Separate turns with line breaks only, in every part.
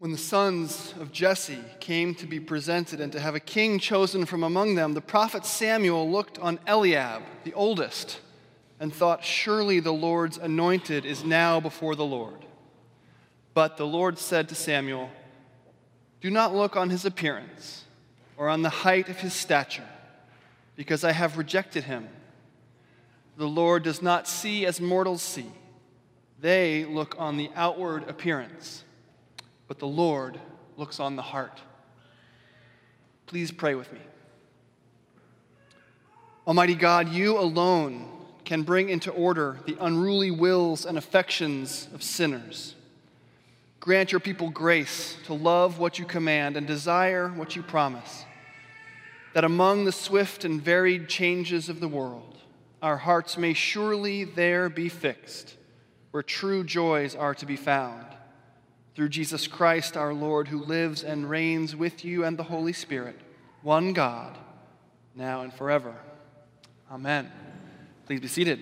When the sons of Jesse came to be presented and to have a king chosen from among them, the prophet Samuel looked on Eliab, the oldest, and thought, Surely the Lord's anointed is now before the Lord. But the Lord said to Samuel, Do not look on his appearance or on the height of his stature, because I have rejected him. The Lord does not see as mortals see, they look on the outward appearance but the Lord looks on the heart. Please pray with me. Almighty God, you alone can bring into order the unruly wills and affections of sinners. Grant your people grace to love what you command and desire what you promise, that among the swift and varied changes of the world, our hearts may surely there be fixed, where true joys are to be found through Jesus Christ our Lord, who lives and reigns with you and the Holy Spirit, one God, now and forever. Amen. Please be seated.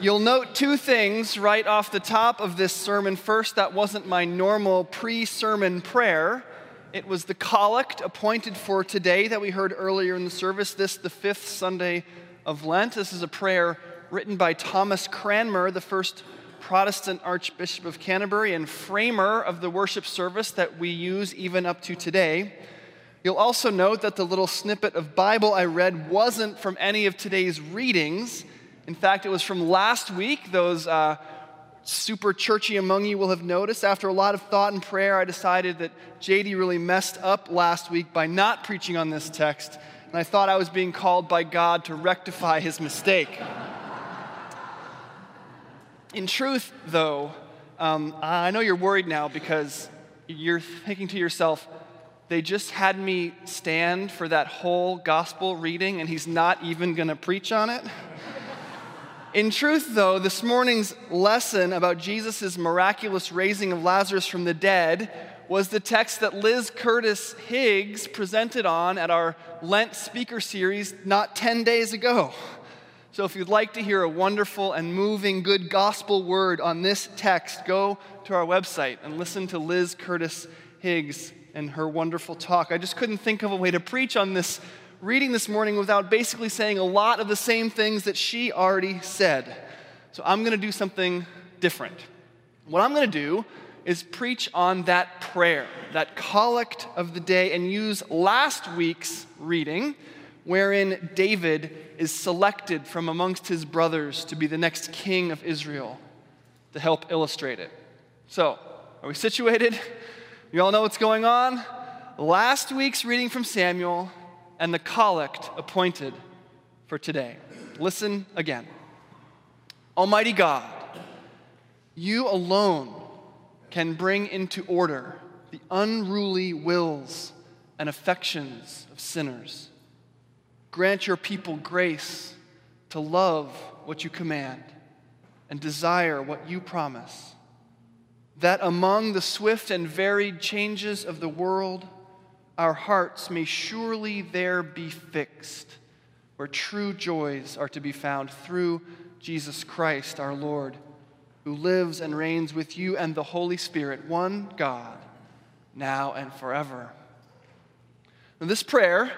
You'll note two things right off the top of this sermon. First, that wasn't my normal pre sermon prayer. It was the collect appointed for today that we heard earlier in the service, this, the fifth Sunday of Lent. This is a prayer written by Thomas Cranmer, the first Protestant Archbishop of Canterbury and framer of the worship service that we use even up to today. You'll also note that the little snippet of Bible I read wasn't from any of today's readings. In fact, it was from last week. Those uh, super churchy among you will have noticed. After a lot of thought and prayer, I decided that JD really messed up last week by not preaching on this text, and I thought I was being called by God to rectify his mistake. In truth, though, um, I know you're worried now because you're thinking to yourself, they just had me stand for that whole gospel reading and he's not even going to preach on it. In truth, though, this morning's lesson about Jesus' miraculous raising of Lazarus from the dead was the text that Liz Curtis Higgs presented on at our Lent speaker series not 10 days ago. So, if you'd like to hear a wonderful and moving good gospel word on this text, go to our website and listen to Liz Curtis Higgs and her wonderful talk. I just couldn't think of a way to preach on this reading this morning without basically saying a lot of the same things that she already said. So, I'm going to do something different. What I'm going to do is preach on that prayer, that collect of the day, and use last week's reading wherein David is selected from amongst his brothers to be the next king of Israel to help illustrate it. So, are we situated? You all know what's going on? Last week's reading from Samuel and the collect appointed for today. Listen again. Almighty God, you alone can bring into order the unruly wills and affections of sinners. Grant your people grace to love what you command and desire what you promise. That among the swift and varied changes of the world, our hearts may surely there be fixed, where true joys are to be found through Jesus Christ our Lord, who lives and reigns with you and the Holy Spirit, one God, now and forever. Now, this prayer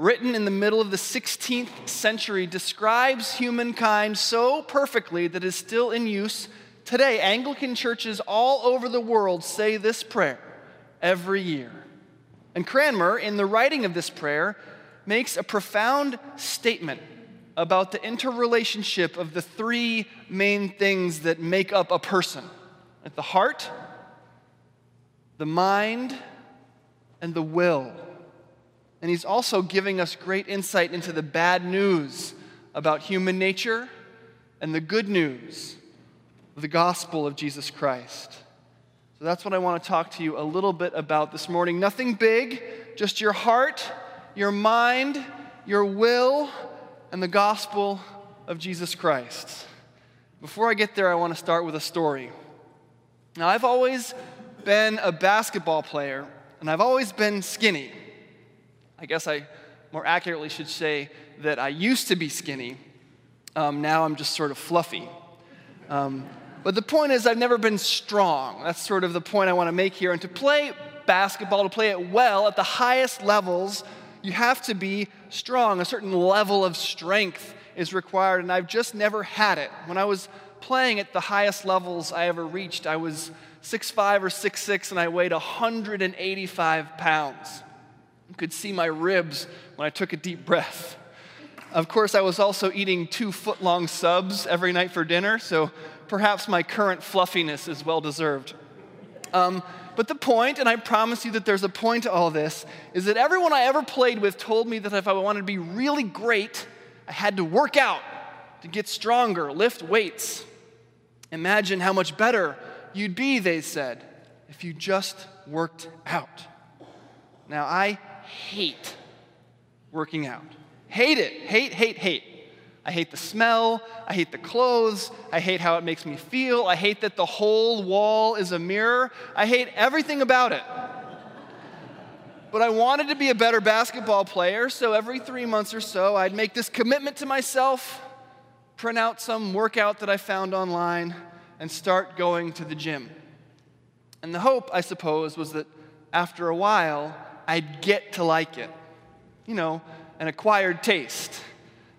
written in the middle of the 16th century, describes humankind so perfectly that is still in use today. Anglican churches all over the world say this prayer every year. And Cranmer, in the writing of this prayer, makes a profound statement about the interrelationship of the three main things that make up a person at the heart, the mind, and the will. And he's also giving us great insight into the bad news about human nature and the good news of the gospel of Jesus Christ. So that's what I want to talk to you a little bit about this morning. Nothing big, just your heart, your mind, your will, and the gospel of Jesus Christ. Before I get there, I want to start with a story. Now, I've always been a basketball player, and I've always been skinny. I guess I more accurately should say that I used to be skinny. Um, now I'm just sort of fluffy. Um, But the point is, I've never been strong. That's sort of the point I want to make here. And to play basketball, to play it well at the highest levels, you have to be strong. A certain level of strength is required, and I've just never had it. When I was playing at the highest levels I ever reached, I was 6'5 or 6'6, and I weighed 185 pounds. You could see my ribs when I took a deep breath. Of course, I was also eating two foot long subs every night for dinner, so perhaps my current fluffiness is well deserved. Um, but the point, and I promise you that there's a point to all this, is that everyone I ever played with told me that if I wanted to be really great, I had to work out to get stronger, lift weights. Imagine how much better you'd be, they said, if you just worked out. Now, I hate working out. Hate it. Hate, hate, hate. I hate the smell. I hate the clothes. I hate how it makes me feel. I hate that the whole wall is a mirror. I hate everything about it. But I wanted to be a better basketball player, so every three months or so, I'd make this commitment to myself, print out some workout that I found online, and start going to the gym. And the hope, I suppose, was that after a while, I'd get to like it. You know, an acquired taste.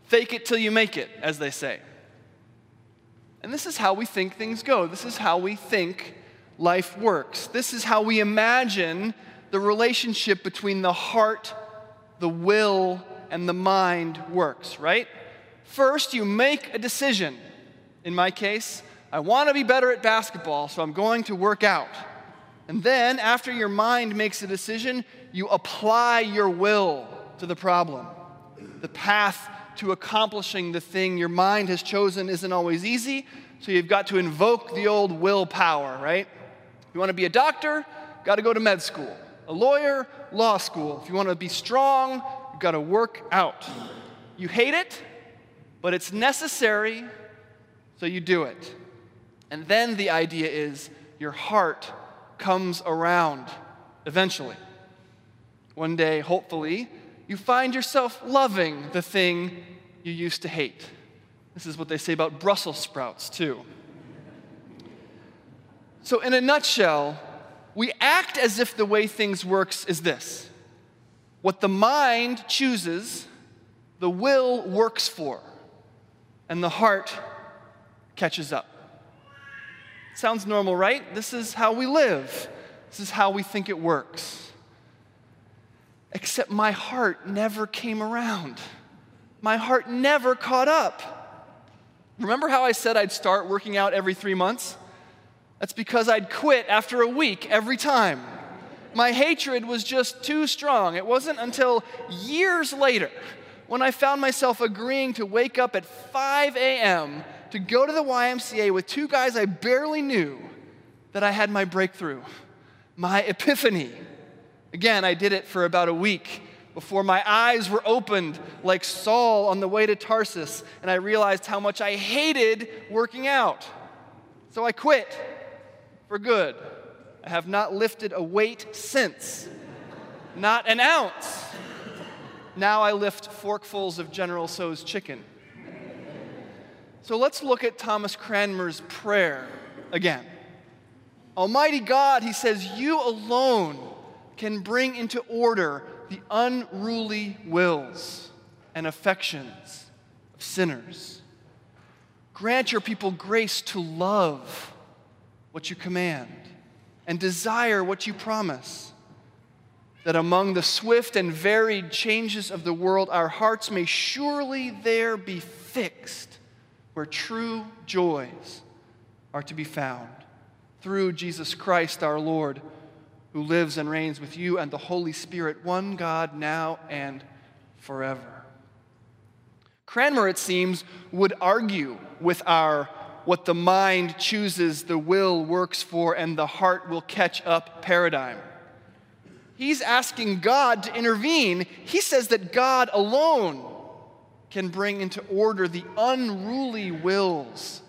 Fake it till you make it, as they say. And this is how we think things go. This is how we think life works. This is how we imagine the relationship between the heart, the will, and the mind works, right? First, you make a decision. In my case, I want to be better at basketball, so I'm going to work out. And then, after your mind makes a decision, you apply your will to the problem. The path to accomplishing the thing your mind has chosen isn't always easy, so you've got to invoke the old willpower, right? You want to be a doctor, got to go to med school. A lawyer, law school. If you want to be strong, you've got to work out. You hate it, but it's necessary, so you do it. And then the idea is your heart comes around eventually. One day, hopefully, you find yourself loving the thing you used to hate. This is what they say about Brussels sprouts, too. So, in a nutshell, we act as if the way things works is this. What the mind chooses, the will works for, and the heart catches up. Sounds normal, right? This is how we live. This is how we think it works. Except my heart never came around. My heart never caught up. Remember how I said I'd start working out every three months? That's because I'd quit after a week every time. My hatred was just too strong. It wasn't until years later when I found myself agreeing to wake up at 5 a.m. to go to the YMCA with two guys I barely knew that I had my breakthrough, my epiphany. Again, I did it for about a week before my eyes were opened like Saul on the way to Tarsus, and I realized how much I hated working out. So I quit for good. I have not lifted a weight since, not an ounce. Now I lift forkfuls of General Tso's chicken. So let's look at Thomas Cranmer's prayer again. Almighty God, he says, you alone can bring into order the unruly wills and affections of sinners. Grant your people grace to love what you command and desire what you promise. That among the swift and varied changes of the world, our hearts may surely there be fixed where true joys are to be found. Through Jesus Christ our Lord who lives and reigns with you and the Holy Spirit, one God, now and forever. Cranmer, it seems, would argue with our what the mind chooses, the will works for, and the heart will catch up paradigm. He's asking God to intervene. He says that God alone can bring into order the unruly wills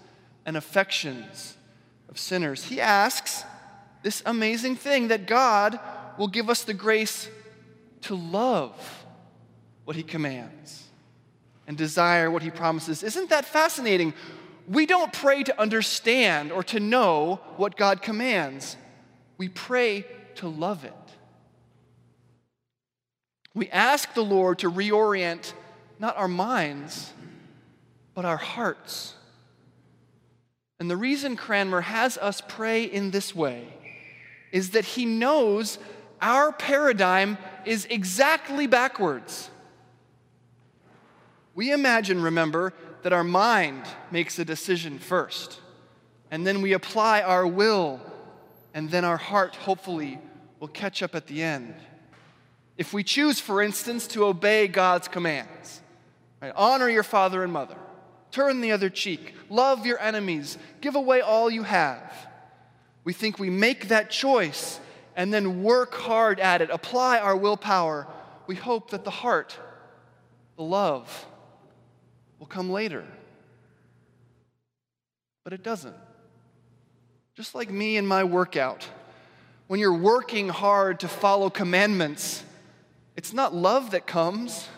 and affections of sinners. He asks this amazing thing that God will give us the grace to love what He commands and desire what He promises. Isn't that fascinating? we don't pray to understand or to know what God commands. We pray to love it. We ask the Lord to reorient not our minds, but our hearts. And the reason Cranmer has us pray in this way is that he knows our paradigm is exactly backwards. We imagine, remember, that our mind makes a decision first, and then we apply our will, and then our heart, hopefully, will catch up at the end. If we choose, for instance, to obey God's commands, right, honor your father and mother, turn the other cheek, love your enemies, give away all you have, we think we make that choice and then work hard at it, apply our willpower. We hope that the heart, the love, will come later. But it doesn't. Just like me and my workout, when you're working hard to follow commandments, it's not love that comes,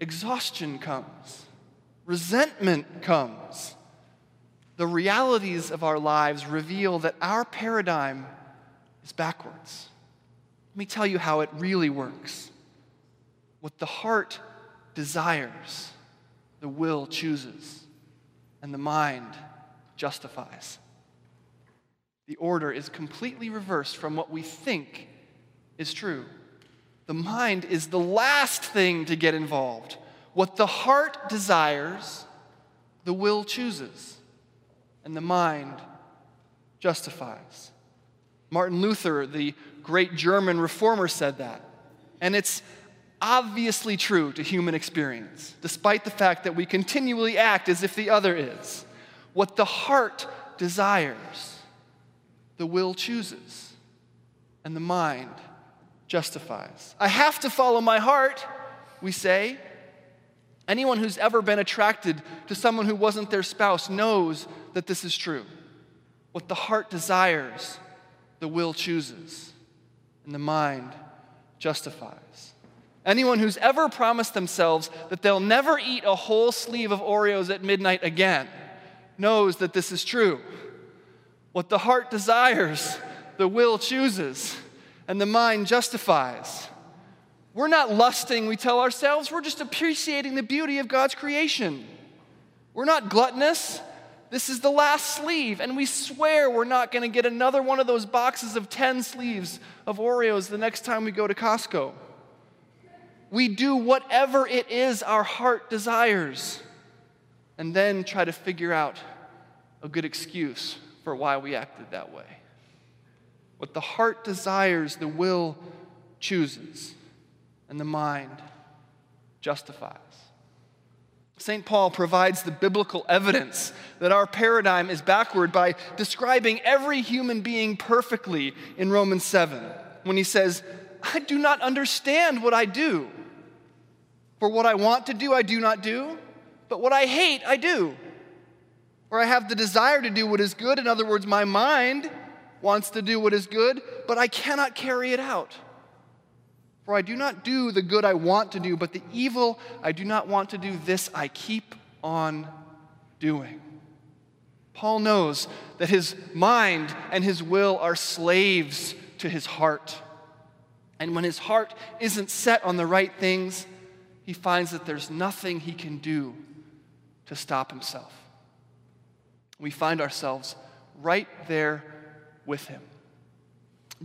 exhaustion comes, resentment comes. The realities of our lives reveal that our paradigm is backwards. Let me tell you how it really works. What the heart desires the will chooses, and the mind justifies. The order is completely reversed from what we think is true. The mind is the last thing to get involved. What the heart desires, the will chooses, and the mind justifies. Martin Luther, the great German reformer, said that. And it's obviously true to human experience, despite the fact that we continually act as if the other is. What the heart desires, the will chooses, and the mind justifies. I have to follow my heart, we say. Anyone who's ever been attracted to someone who wasn't their spouse knows that this is true. What the heart desires, the will chooses, and the mind justifies. Anyone who's ever promised themselves that they'll never eat a whole sleeve of Oreos at midnight again knows that this is true. What the heart desires, the will chooses, and the mind justifies. We're not lusting, we tell ourselves, we're just appreciating the beauty of God's creation. We're not gluttonous. This is the last sleeve, and we swear we're not going to get another one of those boxes of 10 sleeves of Oreos the next time we go to Costco we do whatever it is our heart desires and then try to figure out a good excuse for why we acted that way. What the heart desires, the will chooses, and the mind justifies. St. Paul provides the biblical evidence that our paradigm is backward by describing every human being perfectly in Romans 7 when he says, I do not understand what I do. For what I want to do, I do not do, but what I hate, I do. Or I have the desire to do what is good. In other words, my mind wants to do what is good, but I cannot carry it out. For I do not do the good I want to do, but the evil I do not want to do, this I keep on doing. Paul knows that his mind and his will are slaves to his heart. And when his heart isn't set on the right things, he finds that there's nothing he can do to stop himself. We find ourselves right there with him.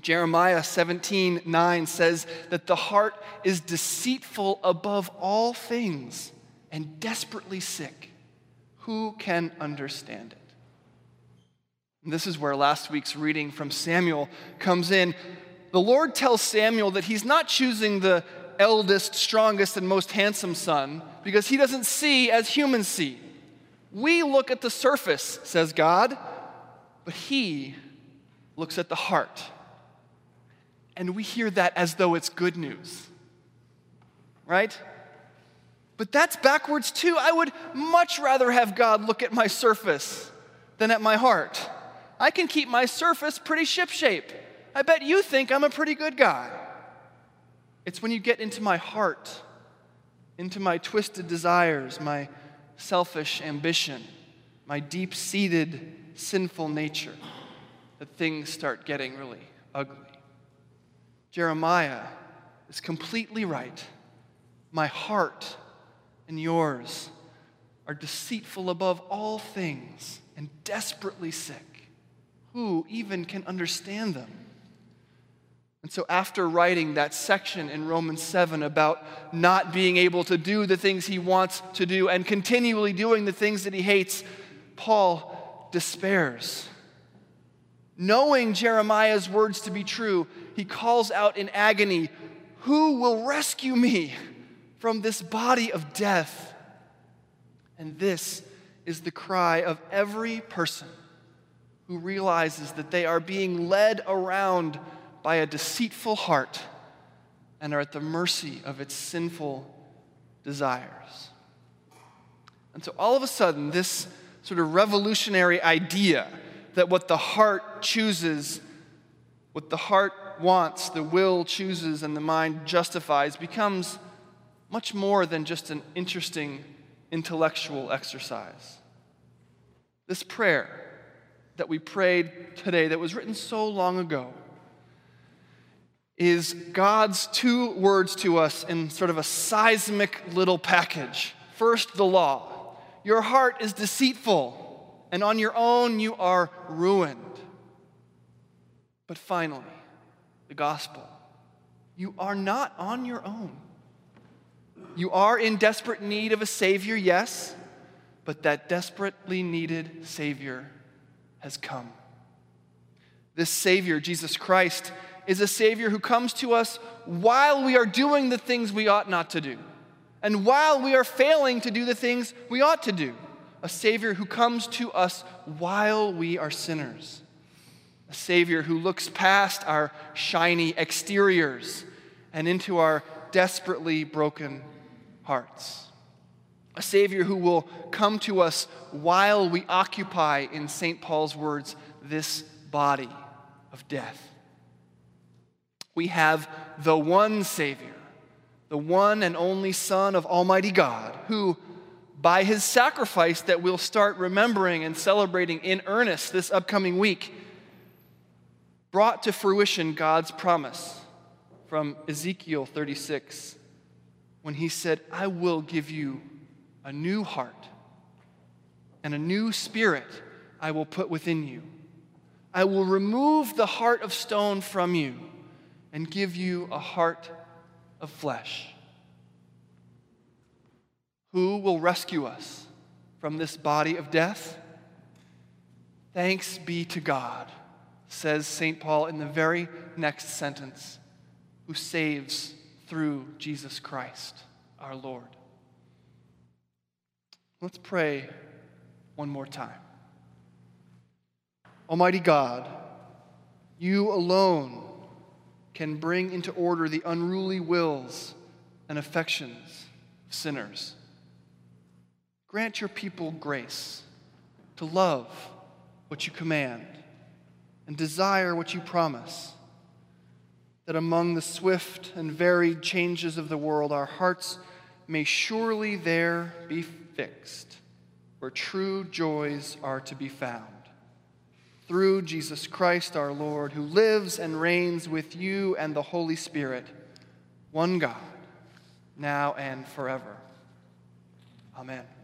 Jeremiah 17 9 says that the heart is deceitful above all things and desperately sick. Who can understand it? And this is where last week's reading from Samuel comes in. The Lord tells Samuel that he's not choosing the eldest, strongest, and most handsome son because he doesn't see as humans see. We look at the surface, says God, but he looks at the heart. And we hear that as though it's good news, right? But that's backwards too. I would much rather have God look at my surface than at my heart. I can keep my surface pretty shipshape. I bet you think I'm a pretty good guy. It's when you get into my heart, into my twisted desires, my selfish ambition, my deep seated sinful nature that things start getting really ugly. Jeremiah is completely right. My heart and yours are deceitful above all things and desperately sick. Who even can understand them? And so, after writing that section in Romans 7 about not being able to do the things he wants to do and continually doing the things that he hates, Paul despairs. Knowing Jeremiah's words to be true, he calls out in agony, Who will rescue me from this body of death? And this is the cry of every person who realizes that they are being led around by a deceitful heart and are at the mercy of its sinful desires. And so all of a sudden, this sort of revolutionary idea that what the heart chooses, what the wants, the will chooses, and the mind justifies becomes much more than just an interesting intellectual exercise. This prayer that we prayed today, that was written so long ago, is God's two words to us in sort of a seismic little package. First, the law. Your heart is deceitful, and on your own you are ruined. But finally, the gospel. You are not on your own. You are in desperate need of a Savior, yes, but that desperately needed Savior has come. This Savior, Jesus Christ, is a Savior who comes to us while we are doing the things we ought not to do and while we are failing to do the things we ought to do. A Savior who comes to us while we are sinners. Savior who looks past our shiny exteriors and into our desperately broken hearts. A Savior who will come to us while we occupy, in St. Paul's words, this body of death. We have the one Savior the one and only Son of Almighty God, who, by his sacrifice that we'll start remembering and celebrating in earnest this upcoming week, brought to fruition God's promise from Ezekiel 36 when he said, I will give you a new heart and a new spirit I will put within you. I will remove the heart of stone from you and give you a heart of flesh. Who will rescue us from this body of death? Thanks be to God, says St. Paul in the very next sentence, who saves through Jesus Christ our Lord. Let's pray one more time. Almighty God, you alone can bring into order the unruly wills and affections of sinners. Grant your people grace to love what you command and desire what you promise, that among the swift and varied changes of the world, our hearts may surely there be fixed, where true joys are to be found through Jesus Christ our Lord, who lives and reigns with you and the Holy Spirit, one God, now and forever. Amen.